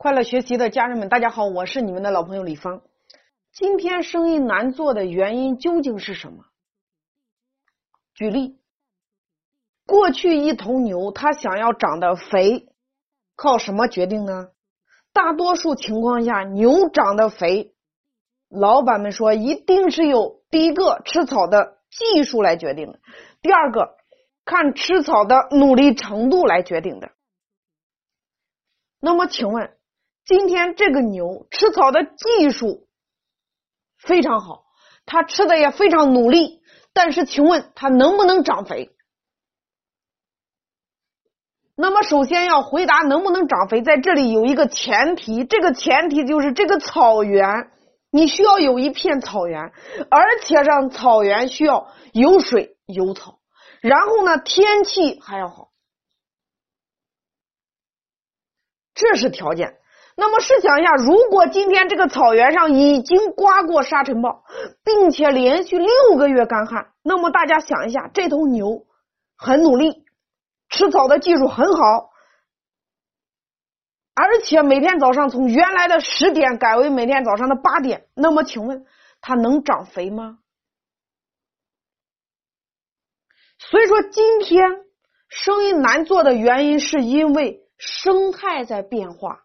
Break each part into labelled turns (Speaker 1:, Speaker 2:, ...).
Speaker 1: 快乐学习的家人们，大家好，我是你们的老朋友李芳。今天生意难做的原因究竟是什么？举例，过去一头牛它想要长得肥，靠什么决定呢？大多数情况下，牛长得肥，老板们说一定是由第一个吃草的技术来决定的，第二个看吃草的努力程度来决定的。那么，请问？今天这个牛吃草的技术非常好，它吃的也非常努力，但是请问它能不能长肥？那么首先要回答能不能长肥，在这里有一个前提，这个前提就是这个草原你需要有一片草原，而且让草原需要有水有草，然后呢天气还要好，这是条件。那么试想一下，如果今天这个草原上已经刮过沙尘暴，并且连续六个月干旱，那么大家想一下，这头牛很努力，吃草的技术很好，而且每天早上从原来的十点改为每天早上的八点，那么请问它能长肥吗？所以说，今天生意难做的原因是因为生态在变化。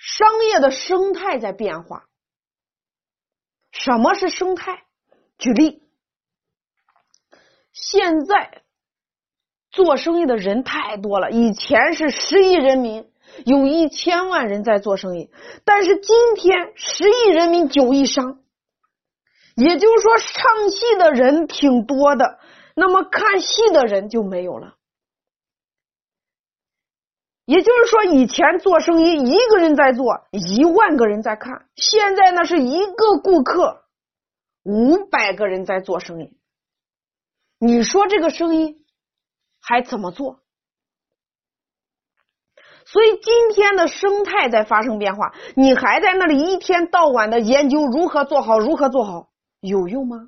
Speaker 1: 商业的生态在变化。什么是生态？举例，现在做生意的人太多了。以前是十亿人民，有一千万人在做生意，但是今天十亿人民九亿商，也就是说，唱戏的人挺多的，那么看戏的人就没有了。也就是说，以前做生意一个人在做，一万个人在看；现在呢，是一个顾客，五百个人在做生意。你说这个生意还怎么做？所以今天的生态在发生变化，你还在那里一天到晚的研究如何做好，如何做好，有用吗？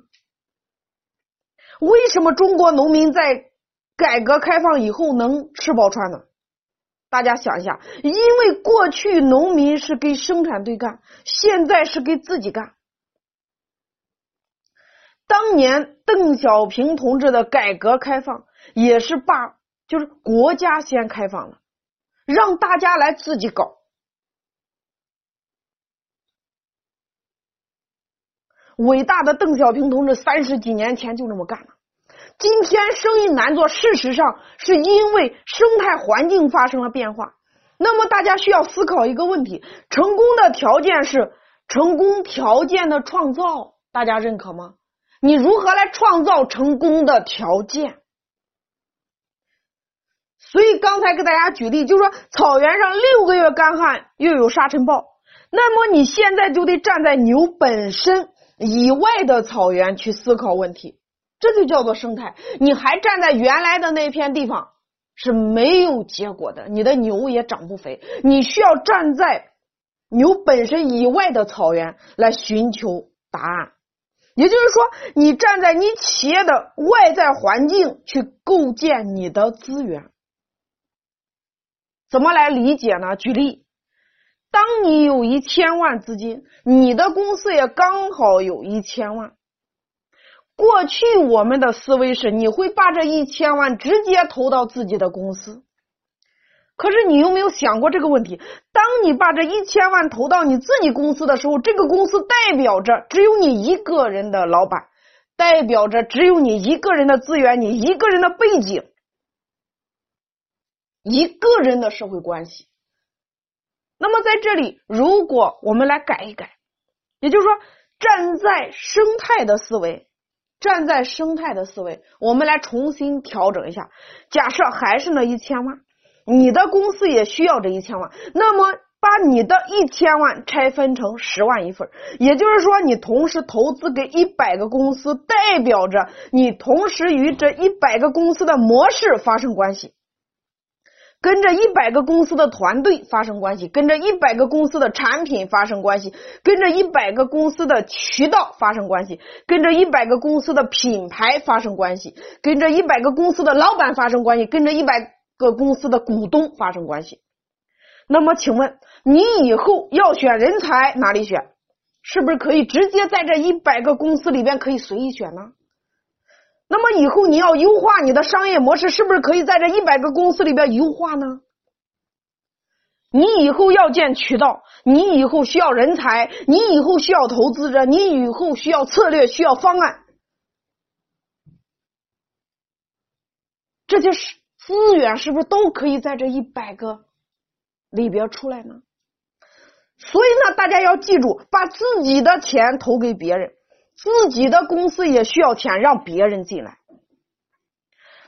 Speaker 1: 为什么中国农民在改革开放以后能吃饱穿暖？大家想一下，因为过去农民是给生产队干，现在是给自己干。当年邓小平同志的改革开放也是把，就是国家先开放了，让大家来自己搞。伟大的邓小平同志三十几年前就这么干了。今天生意难做，事实上是因为生态环境发生了变化。那么大家需要思考一个问题：成功的条件是成功条件的创造，大家认可吗？你如何来创造成功的条件？所以刚才给大家举例，就是说草原上六个月干旱，又有沙尘暴，那么你现在就得站在牛本身以外的草原去思考问题。这就叫做生态。你还站在原来的那片地方是没有结果的，你的牛也长不肥。你需要站在牛本身以外的草原来寻求答案。也就是说，你站在你企业的外在环境去构建你的资源。怎么来理解呢？举例，当你有一千万资金，你的公司也刚好有一千万。过去我们的思维是，你会把这一千万直接投到自己的公司。可是你有没有想过这个问题？当你把这一千万投到你自己公司的时候，这个公司代表着只有你一个人的老板，代表着只有你一个人的资源，你一个人的背景，一个人的社会关系。那么在这里，如果我们来改一改，也就是说，站在生态的思维。站在生态的思维，我们来重新调整一下。假设还是那一千万，你的公司也需要这一千万，那么把你的一千万拆分成十万一份，也就是说，你同时投资给一百个公司，代表着你同时与这一百个公司的模式发生关系。跟着一百个公司的团队发生关系，跟着一百个公司的产品发生关系，跟着一百个公司的渠道发生关系，跟着一百个公司的品牌发生关系，跟着一百个公司的老板发生关系，跟着一百个公司的股东发生关系。那么，请问你以后要选人才哪里选？是不是可以直接在这一百个公司里边可以随意选呢？那么以后你要优化你的商业模式，是不是可以在这一百个公司里边优化呢？你以后要建渠道，你以后需要人才，你以后需要投资者，你以后需要策略，需要方案，这些资源，是不是都可以在这一百个里边出来呢？所以呢，大家要记住，把自己的钱投给别人，自己的公司也需要钱，让别人进来。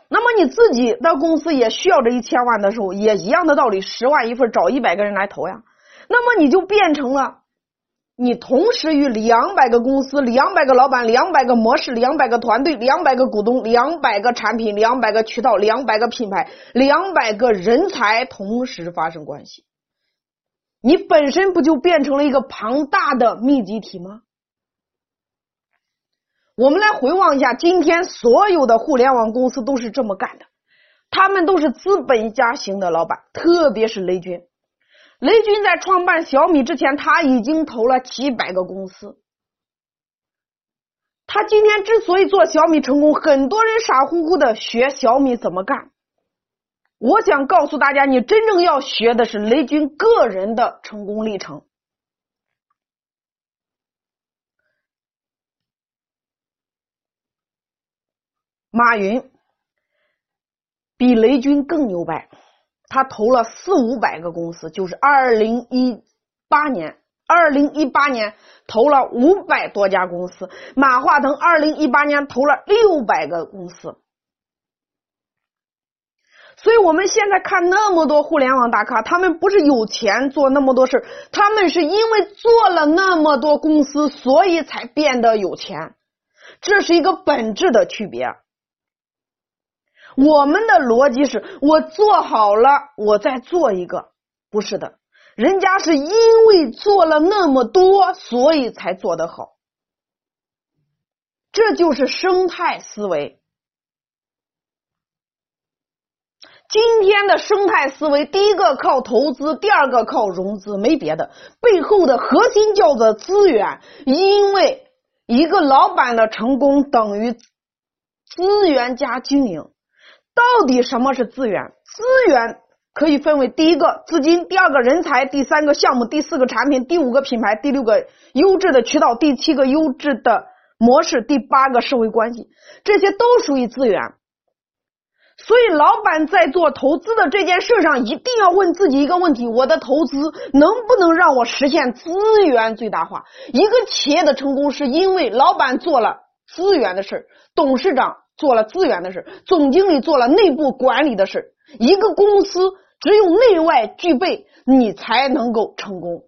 Speaker 1: 那么你自己的公司也需要这一千万的时候，也一样的道理，十万一份，找一百个人来投呀。那么你就变成了，你同时与两百个公司、两百个老板、两百个模式、两百个团队、两百个股东、两百个产品、两百个渠道、两百个品牌、两百个人才同时发生关系。你本身不就变成了一个庞大的密集体吗？我们来回望一下，今天所有的互联网公司都是这么干的，他们都是资本家型的老板，特别是雷军。雷军在创办小米之前，他已经投了几百个公司。他今天之所以做小米成功，很多人傻乎乎的学小米怎么干。我想告诉大家，你真正要学的是雷军个人的成功历程。马云比雷军更牛掰，他投了四五百个公司，就是二零一八年，二零一八年投了五百多家公司。马化腾二零一八年投了六百个公司。所以，我们现在看那么多互联网大咖，他们不是有钱做那么多事他们是因为做了那么多公司，所以才变得有钱。这是一个本质的区别。我们的逻辑是我做好了，我再做一个，不是的，人家是因为做了那么多，所以才做得好。这就是生态思维。今天的生态思维，第一个靠投资，第二个靠融资，没别的，背后的核心叫做资源。因为一个老板的成功等于资源加经营。到底什么是资源？资源可以分为第一个资金，第二个人才，第三个项目，第四个产品，第五个品牌，第六个优质的渠道，第七个优质的模式，第八个社会关系，这些都属于资源。所以，老板在做投资的这件事上，一定要问自己一个问题：我的投资能不能让我实现资源最大化？一个企业的成功，是因为老板做了资源的事董事长做了资源的事总经理做了内部管理的事一个公司只有内外具备，你才能够成功。